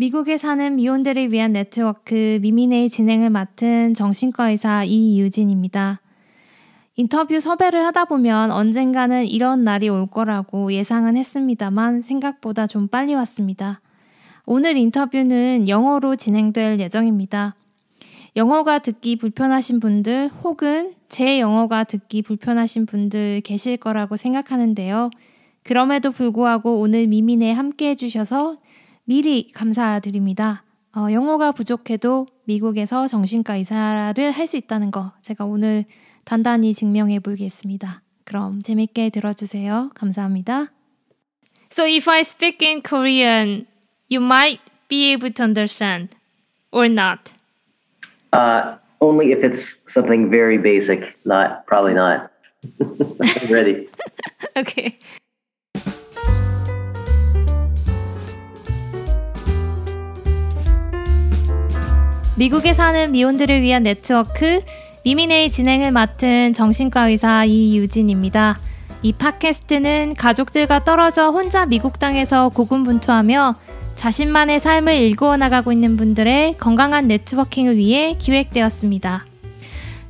미국에 사는 미혼들을 위한 네트워크 미미네의 진행을 맡은 정신과 의사 이유진입니다. 인터뷰 섭외를 하다 보면 언젠가는 이런 날이 올 거라고 예상은 했습니다만 생각보다 좀 빨리 왔습니다. 오늘 인터뷰는 영어로 진행될 예정입니다. 영어가 듣기 불편하신 분들 혹은 제 영어가 듣기 불편하신 분들 계실 거라고 생각하는데요. 그럼에도 불구하고 오늘 미미네 함께 해주셔서 미리 감사드립니다. 어, 영어가 부족해도 미국에서 정신과 의사를 할 수 있다는 거 제가 오늘 단단히 증명해 보겠습니다. 그럼 재밌게 들어주세요. 감사합니다. So if I speak in Korean, you might be able to understand or not. Uh, only if it's something very basic. Not probably not. Ready. okay. 미국에 사는 미혼들을 위한 네트워크 미미네의 진행을 맡은 정신과 의사 이유진입니다. 이 팟캐스트는 가족들과 떨어져 혼자 미국 땅에서 고군분투하며 자신만의 삶을 일구어 나가고 있는 분들의 건강한 네트워킹을 위해 기획되었습니다.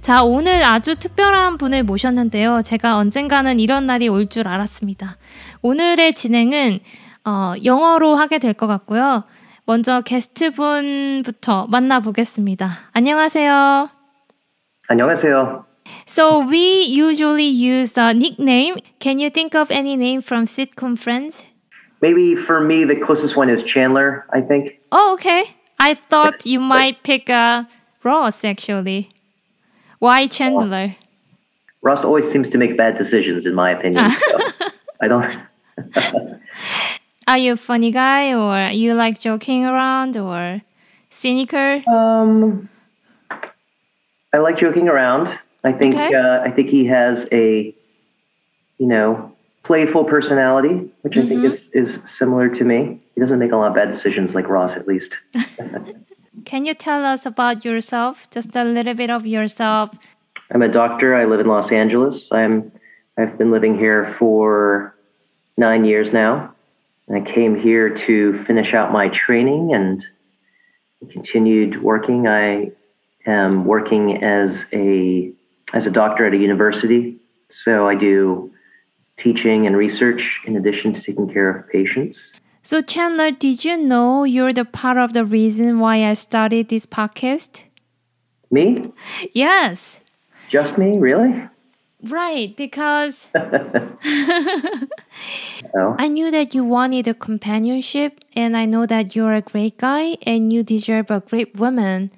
자, 오늘 아주 특별한 분을 모셨는데요. 제가 언젠가는 이런 날이 올 줄 알았습니다. 오늘의 진행은 어, 영어로 하게 될 것 같고요. 먼저 게스트분부터 만나보겠습니다. 안녕하세요. 안녕하세요. So we usually use a nickname. Can you think of any name from sitcom Friends? Maybe for me, the closest one is Chandler, I think. Oh, okay. I thought you might pick uh, Ross, actually. Why Chandler? Ross always seems to make bad decisions, in my opinion. so I don't. Are you a funny guy or you like joking around or cynical? Um, I like joking around. I think Okay. uh, I think he has a, you know, playful personality, which I think is is similar to me. He doesn't make a lot of bad decisions like Ross, at least. Can you tell us about yourself? Just a little bit of yourself. I'm a doctor. I live in Los Angeles. I'm I've been living here for nine years now. I came here to finish out my training and continued working. I am working as a as a doctor at a university, so I do teaching and research in addition to taking care of patients. So Chandler, did you know you're the part of the reason why I started this podcast? Me? Yes. Just me? Really? Right, because. I knew that you wanted a companionship, and I know that you're a great guy and you deserve a great woman.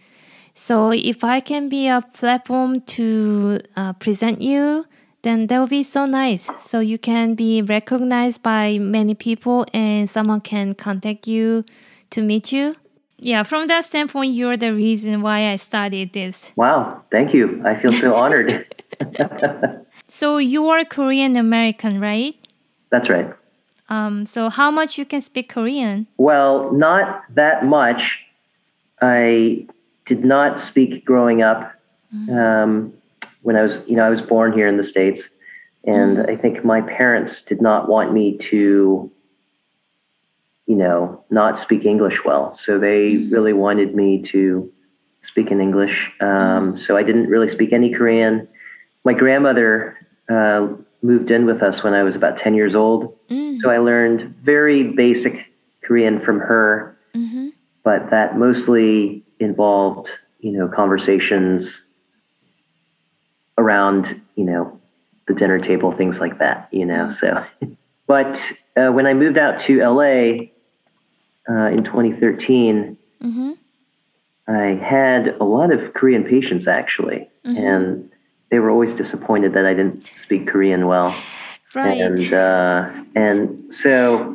So, if I can be a platform to uh, present you, then that would be so nice. So, you can be recognized by many people and someone can contact you to meet you. Yeah, from that standpoint, you're the reason why I started this. Wow. Thank you. I feel so honored. So, you are Korean American, right? That's right. Um, so, how much you can speak Korean? Well, not that much. I did not speak growing up. Um, when I was, you know, I was born here in the States. And I think my parents did not want me to, you know, not speak English well. So they really wanted me to speak in English. Um, so I didn't really speak any Korean. My grandmother uh, moved in with us when I was about 10 years old. So I learned very basic Korean from her, but that mostly involved, you know, conversations around, you know, the dinner table, things like that, you know. So, but uh, when I moved out to LA uh, in 2013, I had a lot of Korean patients actually, and they were always disappointed that I didn't speak Korean well. Right. And uh, and so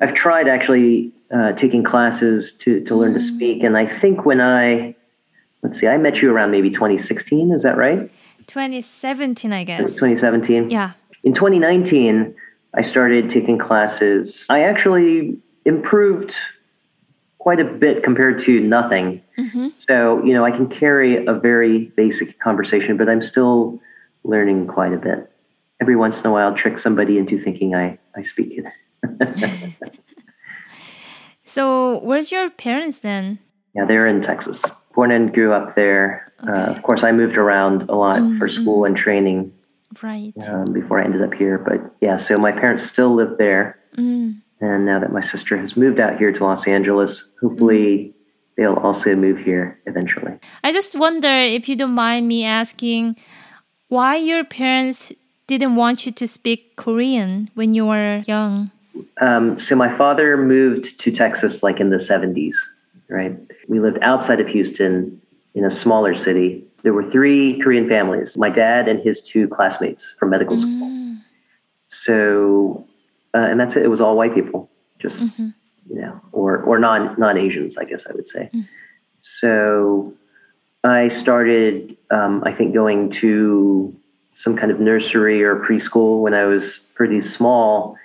I've tried actually uh, taking classes to to learn to speak. And I think when I let's see, I met you around maybe 2016. Is that right? 2017, I guess. 2017. Yeah. In 2019, I started taking classes. I actually improved quite a bit compared to nothing. So, you know, I can carry a very basic conversation, but I'm still learning quite a bit. Every once in a while, trick somebody into thinking I, I speak it. So, where's your parents then? Yeah, they're in Texas. Born and grew up there. Uh, of course, I moved around a lot for school and training Right. um, before I ended up here. But yeah, so my parents still live there. Mm. And now that my sister has moved out here to Los Angeles, hopefully they'll also move here eventually. I just wonder if you don't mind me asking why your parents didn't want you to speak Korean when you were young. Um, so my father moved to Texas like in the 70s, right? We lived outside of Houston in a smaller city. There were three Korean families my dad and his two classmates from medical school. So, uh, and that's it. It was all white people, just, you know, or, or non, non Asians, I guess I would say. So I started, um, I think, going to some kind of nursery or preschool when I was pretty small.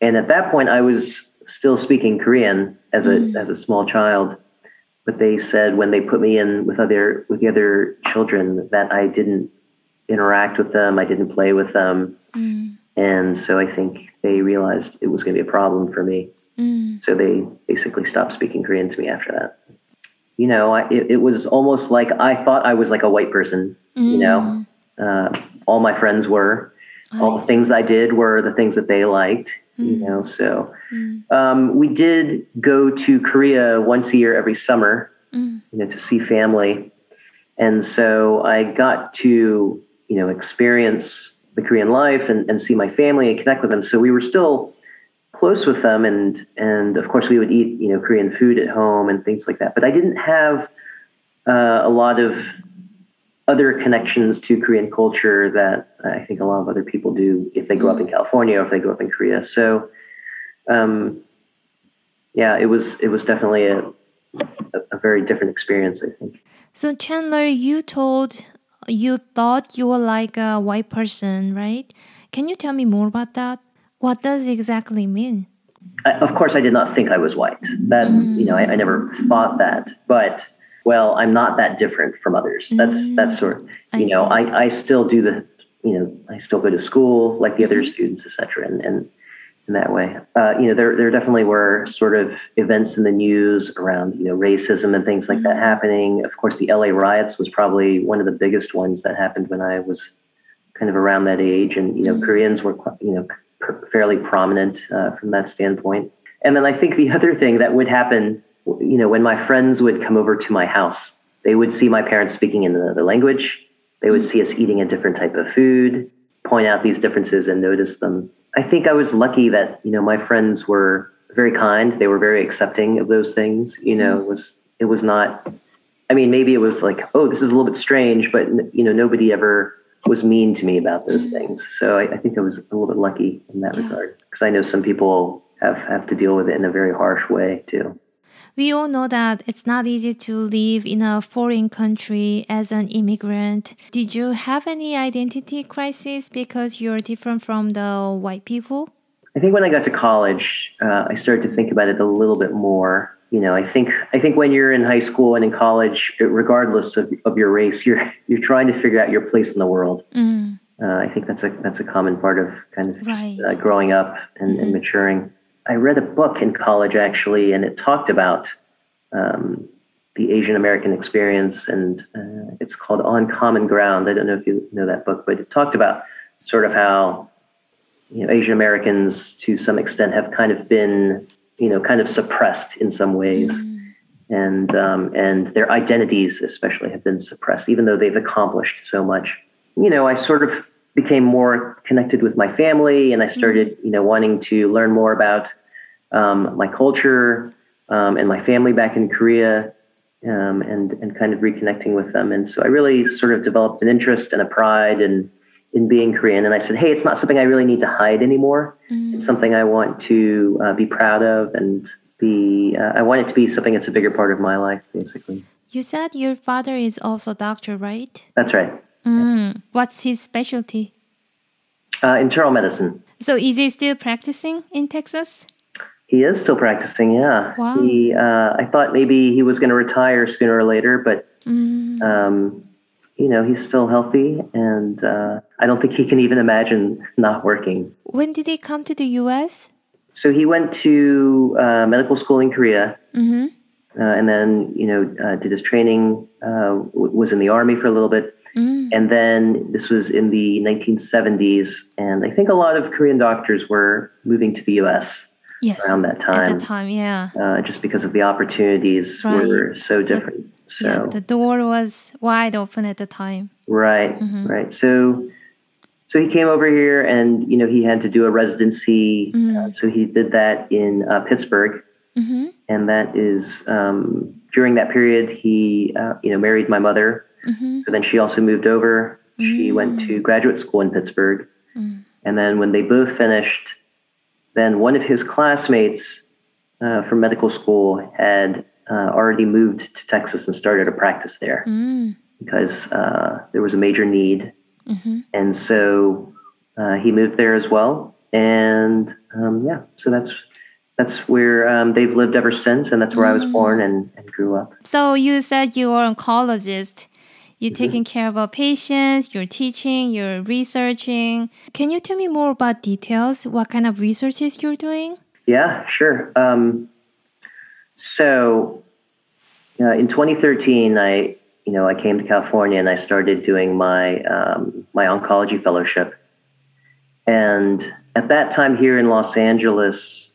And at that point, I was still speaking Korean as a as a small child. But they said when they put me in with other with the other children that I didn't interact with them, I didn't play with them, Mm. And so I think they realized it was going to be a problem for me. Mm. So they basically stopped speaking Korean to me after that. You know, I, it, it was almost like I thought I was like a white person. You know, uh, all my friends were. All the things I did were the things that they liked. You know, so um, we did go to Korea once a year every summer. Mm. You know, to see family, and so I got to you know experience the Korean life and, and see my family and connect with them. So we were still close with them and and of course we would eat you know Korean food at home and things like that. But I didn't have uh, a lot of other connections to Korean culture that I think a lot of other people do if they grow up in California or if they grow up in Korea. So um, yeah, it was it was definitely a, a a very different experience. I think. So, Chandler, you told you thought you were like a white person, right? Can you tell me more about that? What does it exactly mean? I, of course, I did not think I was white. That you know, I, I never thought that. But well, I'm not that different from others. That's mm. that's sort. Of, I you know, see. I, I still do the you know I still go to school like the other students, etc. And and in that way, uh, you know, there there definitely were sort of events in the news around you know racism and things like that happening. Of course, the LA riots was probably one of the biggest ones that happened when I was kind of around that age, and you know, Koreans were you know pr- fairly prominent uh, from that standpoint. And then I think the other thing that would happen, you know, when my friends would come over to my house, they would see my parents speaking in another language. They would see us eating a different type of food, point out these differences and notice them. I think I was lucky that you know my friends were very kind. They were very accepting of those things. You know, it was it was not. I mean, maybe it was like, oh, this is a little bit strange, but you know, nobody ever was mean to me about those mm-hmm. things. So I, I think I was a little bit lucky in that regard because I know some people have have to deal with it in a very harsh way too. We all know that it's not easy to live in a foreign country as an immigrant. Did you have any identity crisis because you're different from the white people? I think when I got to college, uh, I started to think about it a little bit more. You know, I think I think when you're in high school and in college, regardless of, of your race, you're you're trying to figure out your place in the world. Mm, Uh, I think that's a that's a common part of kind of Right. uh, growing up and, and maturing. I read a book in college actually, and it talked about um, the Asian American experience, and uh, it's called On Common Ground. I don't know if you know that book, but it talked about sort of how you know Asian Americans, to some extent, have kind of been you know kind of suppressed in some ways. And um, and their identities, especially, have been suppressed, even though they've accomplished so much. You know, I sort of became more connected with my family, and I started, you know, wanting to learn more about um, my culture um, and my family back in Korea, um, and and kind of reconnecting with them. And so I really sort of developed an interest and a pride in in being Korean. And I said, hey, it's not something I really need to hide anymore. It's something I want to uh, be proud of, and be. Uh, I want it to be something that's a bigger part of my life, basically. You said your father is also a doctor, right? That's right. Mm. What's his specialty? Uh, internal medicine. So is he still practicing in Texas? He is still practicing. Yeah. Wow. He. Uh, I thought maybe he was going to retire sooner or later, but Mm. um, you know he's still healthy, and uh, I don't think he can even imagine not working. When did he come to the U.S.? so he went to uh, medical school in Korea, Mm-hmm. uh, and then you know uh, did his training. Uh, w- was in the army for a little bit, Mm. and then this was in the 1970s, and I think a lot of Korean doctors were moving to the U.S. Yes. around that time. At the time, yeah. uh, just because of the opportunities Right. were so So- different. So Yeah, the door was wide open at the time. right, Mhm. right. So so he came over here, and you know he had to do a residency. Mm. Uh, so he did that in uh, Pittsburgh. Mm-hmm. and that is um, during that period he uh, you know married my mother Mm-hmm. so then she also moved over she Mm. went to graduate school in pittsburgh Mm. and then when they both finished then one of his classmates uh, from medical school had uh, already moved to texas and started a practice there Mm. because uh, there was a major need Mm-hmm. and so uh, he moved there as well and um, yeah so that's that's where um, they've lived ever since and that's where i was Mm. born and, and grew up So you said you were an oncologist. You're Mm-hmm. taking care of our patients, you're teaching, you're researching. Can you tell me more about details? What kind of researches you're doing? yeah sure um, so uh, in 2013 i you know i came to california and i started doing my um, my oncology fellowship and at that time here in los angeles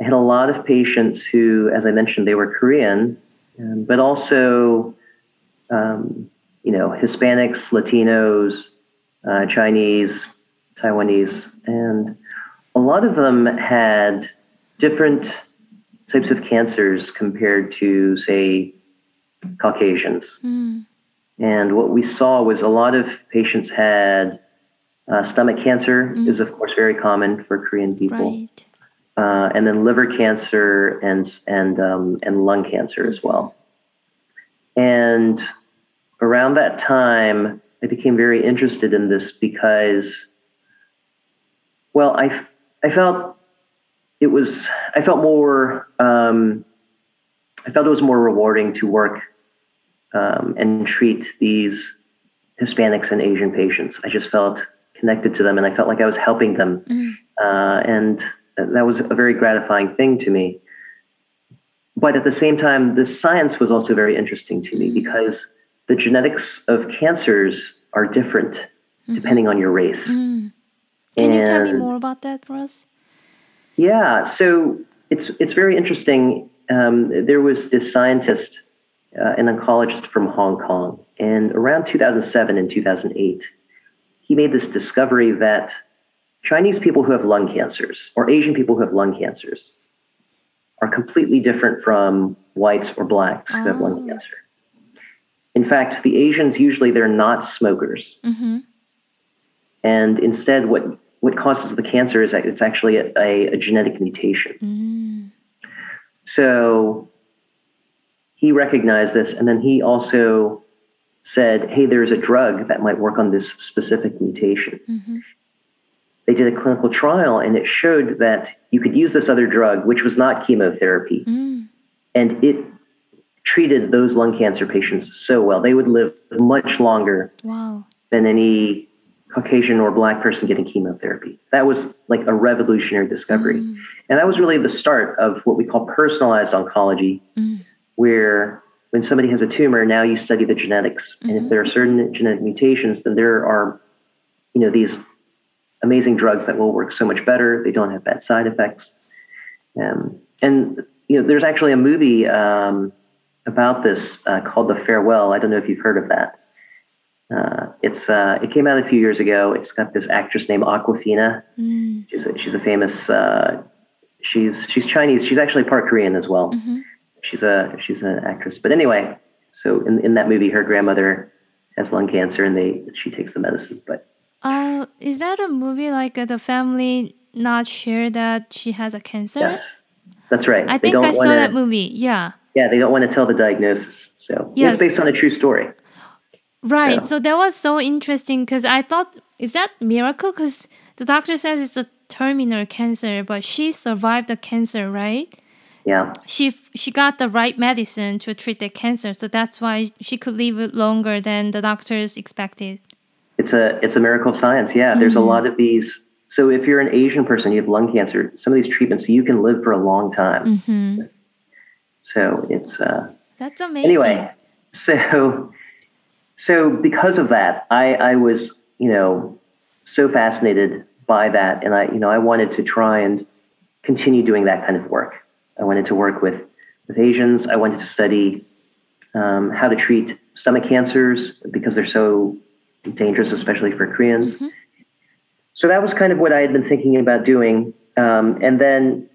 I had a lot of patients who, as I mentioned, they were Korean, um, but also, um, you know, Hispanics, Latinos, uh, Chinese, Taiwanese, and a lot of them had different types of cancers compared to, say, Caucasians. Mm. And what we saw was a lot of patients had uh, stomach cancer, Mm. is of course very common for Korean people Right. uh, and then liver cancer and and um, and lung cancer as well. And around that time, I became very interested in this because, well, I I felt it was I felt more um, I felt it was more rewarding to work um, and treat these Hispanics and Asian patients. I just felt connected to them, and I felt like I was helping them Mm. uh, and that was a very gratifying thing to me. But at the same time, the science was also very interesting to me because the genetics of cancers are different depending on your race. Mm. Can you tell me more about that for us? Yeah, so it's it's very interesting. Um, there was this scientist, uh, an oncologist from Hong Kong, and around 2007 and 2008, he made this discovery that Chinese people who have lung cancers or Asian people who have lung cancers are completely different from whites or blacks who have lung Oh. cancer. In fact, the Asians usually they're not smokers. Mm-hmm. And instead, what, what causes the cancer is that it's actually a, a, a genetic mutation. Mm. So he recognized this, and then he also said, Hey, there's a drug that might work on this specific mutation. Mm-hmm. They did a clinical trial, and it showed that you could use this other drug, which was not chemotherapy, Mm. and it treated those lung cancer patients so well. They would live much longer Wow. than any Caucasian or black person getting chemotherapy. That was like a revolutionary discovery. Mm. And that was really the start of what we call personalized oncology, Mm. where when somebody has a tumor, now you study the genetics. And if Mhm. there are certain genetic mutations, then there are, you know, these amazing drugs that will work so much better. They don't have bad side effects. Um, and, you know, there's actually a movie um, about this uh, called The Farewell. I don't know if you've heard of that. Uh, it's uh, it came out a few years ago. It's got this actress named Awkwafina. Mm. She's a, she's a famous. Uh, she's she's Chinese. She's actually part Korean as well. Mhm. She's a she's an actress. But anyway, so in in that movie, her grandmother has lung cancer, and they she takes the medicine. But Uh, is that a movie like uh, the family not share that she has a cancer? yes, that's right. I they think I saw wanna, that movie. Yeah. Yeah, they don't want to tell the diagnosis. So Yes. it's based on a true story. Right. So- So that was so interesting because I thought, is that miracle? Because the doctor says it's a terminal cancer, but she survived the cancer, right? Yeah, She she got the right medicine to treat the cancer, so that's why she could live longer than the doctors expected. it's a it's a miracle of science. Yeah, there's a Mm-hmm. lot of these So if you're an Asian person, you have lung cancer, some of these treatments, you can live for a long time. hmm So it's, uh, That's amazing. anyway, so, so because of that, I, I was, you know, so fascinated by that. And I, you know, I wanted to try and continue doing that kind of work. I wanted to work with, with Asians. I wanted to study um, how to treat stomach cancers because they're so dangerous, especially for Koreans. Mhm. So that was kind of what I had been thinking about doing. Um, and then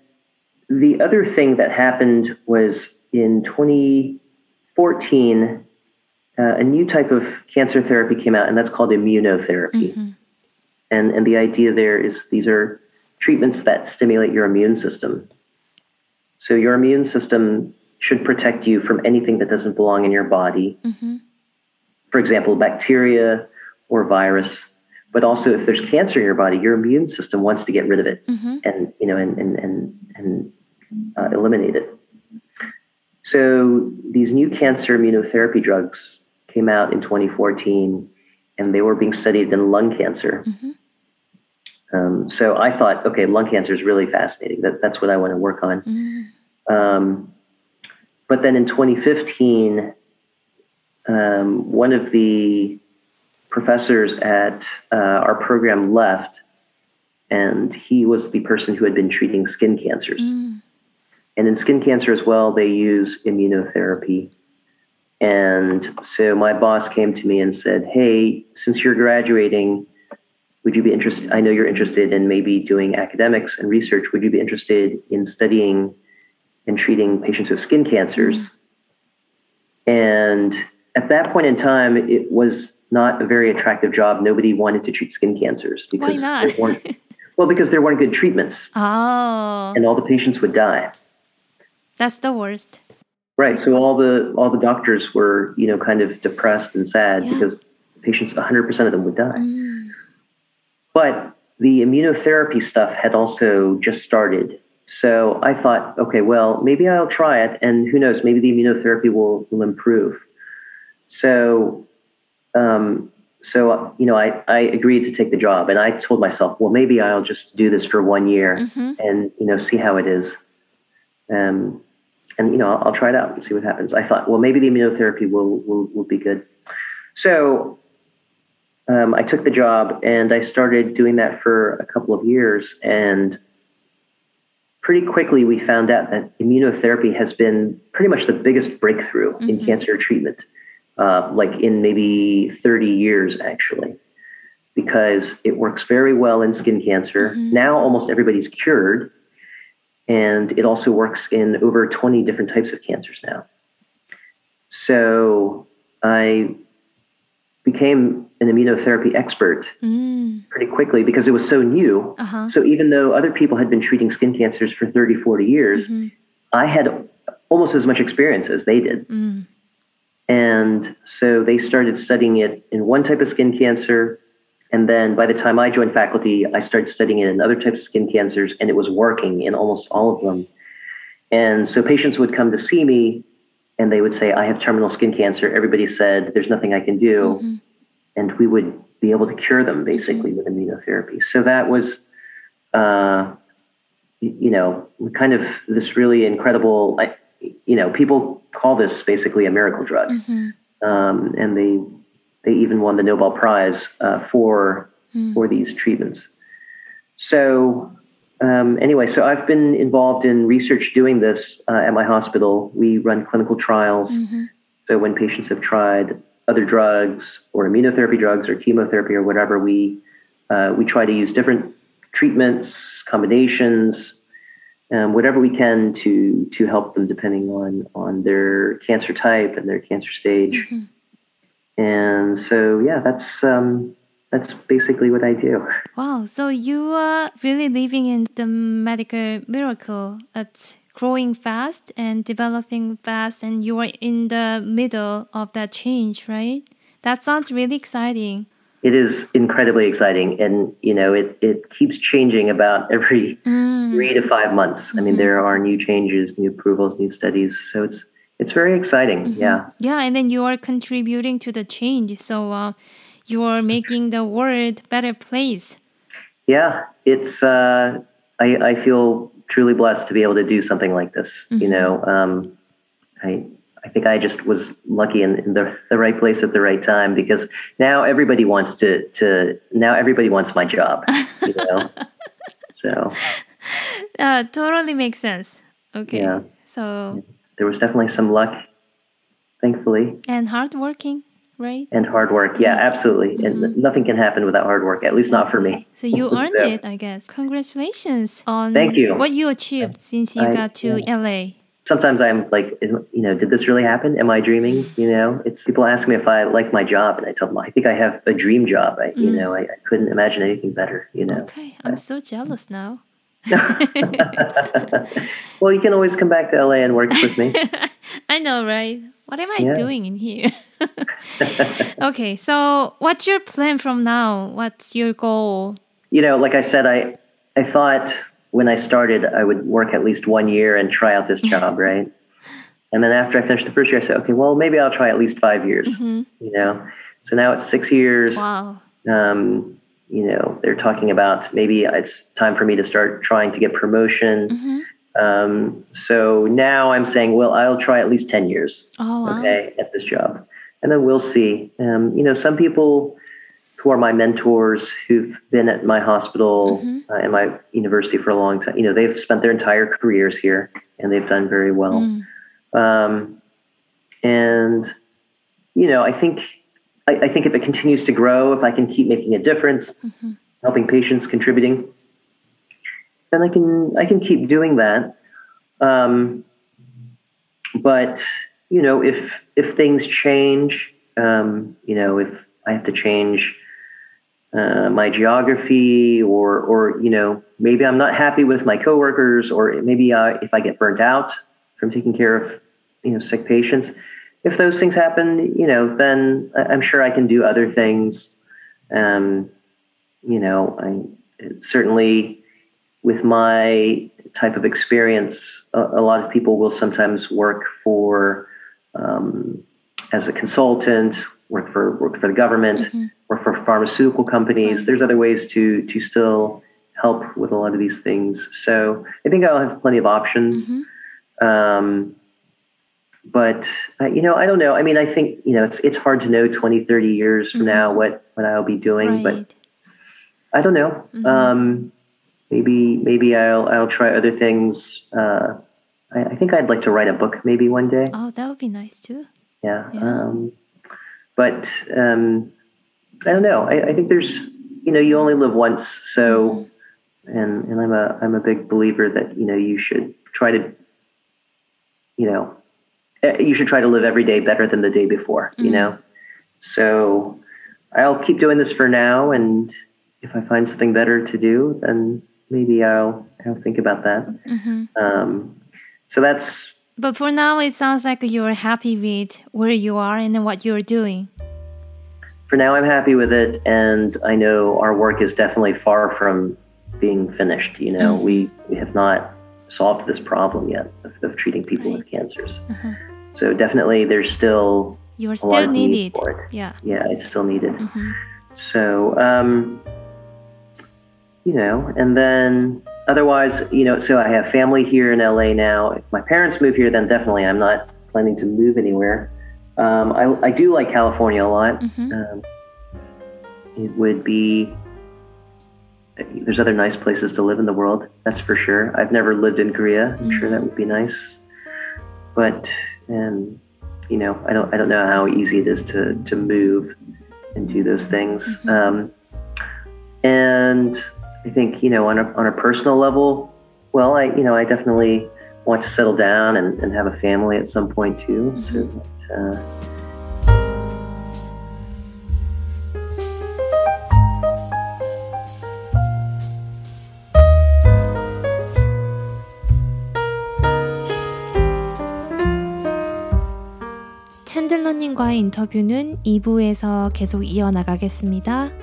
the other thing that happened was in 2014, uh, a new type of cancer therapy came out, and that's called immunotherapy. Mhm. And, and the idea there is these are treatments that stimulate your immune system. So your immune system should protect you from anything that doesn't belong in your body. Mhm. For example, bacteria or virus. But also, if there's cancer in your body, your immune system wants to get rid of it Mhm. and you know and and and, and uh, eliminate it. So these new cancer immunotherapy drugs came out in 2014, and they were being studied in lung cancer. Mhm. Um, so I thought, okay, lung cancer is really fascinating. That, that's what I want to work on. Mm. Um, but then in 2015, um, one of the professors at uh, our program left, and he was the person who had been treating skin cancers. Mm. And in skin cancer as well, they use immunotherapy. And so my boss came to me and said, Hey, since you're graduating, would you be interested? I know you're interested in maybe doing academics and research. Would you be interested in studying and treating patients with skin cancers? And at that point in time, it was not a very attractive job. Nobody wanted to treat skin cancers because Why not? well, because there weren't good treatments, Oh, and all the patients would die. that's the worst. Right. So all the all the doctors were, you know, kind of depressed and sad Yeah. because patients, 100% of them would die. Mm. But the immunotherapy stuff had also just started. So I thought, okay, well, maybe I'll try it, and who knows, maybe the immunotherapy will will improve. So, um, so you know, I I agreed to take the job, and I told myself, well, maybe I'll just do this for one year Mhm. and you know see how it is. Um, and you know, I'll, I'll try it out and see what happens. I thought, well, maybe the immunotherapy will will, will be good. So um, I took the job and I started doing that for a couple of years. And pretty quickly, we found out that immunotherapy has been pretty much the biggest breakthrough in Mhm. cancer treatment, uh, like in maybe 30 years, actually, because it works very well in skin cancer. Mhm. Now, almost everybody's cured. And it also works in over 20 different types of cancers now. So I became an immunotherapy expert Mm. pretty quickly because it was so new. Uh-huh. So even though other people had been treating skin cancers for 30, 40 years, Mhm. I had almost as much experience as they did. Mm. And so they started studying it in one type of skin cancer. And then by the time I joined faculty, I started studying it in other types of skin cancers, and it was working in almost all of them. And so patients would come to see me and they would say, I have terminal skin cancer. Everybody said, There's nothing I can do. Mhm. And we would be able to cure them basically with immunotherapy. So that was, uh, you know, kind of this really incredible, I, you know, people call this basically a miracle drug Mhm. um, and they they even won the Nobel Prize uh, for Mm. for these treatments. So um, anyway, so I've been involved in research doing this uh, at my hospital. We run clinical trials. Mhm. So when patients have tried other drugs or immunotherapy drugs or chemotherapy or whatever, we uh, we try to use different treatments, combinations, um, whatever we can to to help them depending on on their cancer type and their cancer stage. Mhm. And so yeah, that's um, that's basically what I do. Wow, so you are really living in the medical miracle. It's growing fast and developing fast, and you are in the middle of that change, right? That sounds really exciting. It is incredibly exciting, and you know it it keeps changing about every Mm. three to five months. I mean, Mhm. there are new changes, new approvals, new studies. So it's it's very exciting. Yeah. Yeah, and then you are contributing to the change. So uh, you are making the world better place. yeah, it's uh, I, I feel truly blessed to be able to do something like this. Mm-hmm. You know, um, I I think I just was lucky in, in, the the right place at the right time because now everybody wants to to now everybody wants my job. You know, so uh, totally makes sense. Okay, Yeah. so there was definitely some luck, thankfully, and hardworking, right? and hard work. Yeah, absolutely. Mm-hmm. And nothing can happen without hard work. At least not for me. So you earned Yeah. it, I guess. Congratulations on Thank you. what you achieved since you I- got to yeah. LA. Sometimes I'm like, you know, did this really happen? Am I dreaming? You know, it's people ask me if I like my job, and I tell them I think I have a dream job. I, you Mm. know, I, I couldn't imagine anything better. You know. Okay, I'm so jealous now. well, you can always come back to LA and work with me. I know, right? What am I Yeah. doing in here? okay, so what's your plan from now? What's your goal? you know, like I said, I I thought when I started I would work at least one year and try out this job, right? And then after I finished the first year, I said, okay, well, maybe I'll try at least five years. Mhm. You know, so now it's six years. Wow. um, you know, they're talking about maybe it's time for me to start trying to get promotion. Mhm. Um, so now I'm saying, well, I'll try at least 10 years, Oh, wow. okay, at this job. And then we'll see. Um, you know, some people who are my mentors who've been at my hospital Mhm. uh, and my university for a long time, you know, they've spent their entire careers here and they've done very well. Mm. Um, and you know, I think I, I think if it continues to grow, if I can keep making a difference, Mhm. helping patients, contributing, then I can I can keep doing that. Um, but you know, if if things change, um, you know, if I have to change uh, my geography, or or you know, maybe I'm not happy with my coworkers, or maybe uh, if I get burnt out from taking care of you know sick patients. If those things happen, you know, then I'm sure I can do other things. Um, you know, I certainly with my type of experience, a, a lot of people will sometimes work for um, as a consultant, work for work for the government, Mhm. Work for pharmaceutical companies. There's other ways to to still help with a lot of these things. So I think I'll have plenty of options. Mhm. Um, but uh, you know, I don't know. I mean, I think you know, it's it's hard to know 20, 30 years from now what what I'll be doing, but I don't know. Mhm. Um, maybe maybe I'll I'll try other things. Uh, I, I think I'd like to write a book maybe one day. Oh, that would be nice too. Yeah. Yeah. Um, but um, I don't know. I, I think there's you know you only live once, so and and I'm a I'm a big believer that you know you should try to you know eh, you should try to live every day better than the day before. You Mhm. know. So I'll keep doing this for now, and if I find something better to do, then maybe I'll I'll think about that. hmm Um, so that's But for now, it sounds like you're happy with where you are and what you're doing. For now I'm happy with it and I know our work is definitely far from being finished. You know, Mhm. we, we have not solved this problem yet of, of treating people with cancers. Uh-huh. So definitely there's still You're a lot still need needed. for it. Yeah. Yeah, it's still needed. hmm So, um, you know, and then otherwise, you know, so I have family here in LA now. If my parents move here, then definitely I'm not planning to move anywhere. Um, I, I do like California a lot. hmm Um, it would be. There's other nice places to live in the world. That's for sure. I've never lived in Korea. I'm sure that would be nice. But, um, you know, I don't. I don't know how easy it is to to move and do those things. Mhm. Um, and I think you know, on a on a personal level, well, I you know, I definitely want to settle down and, and have a family at some point too. So. Uh, 챈들러님과의 인터뷰는 2부에서 계속 이어나가겠습니다.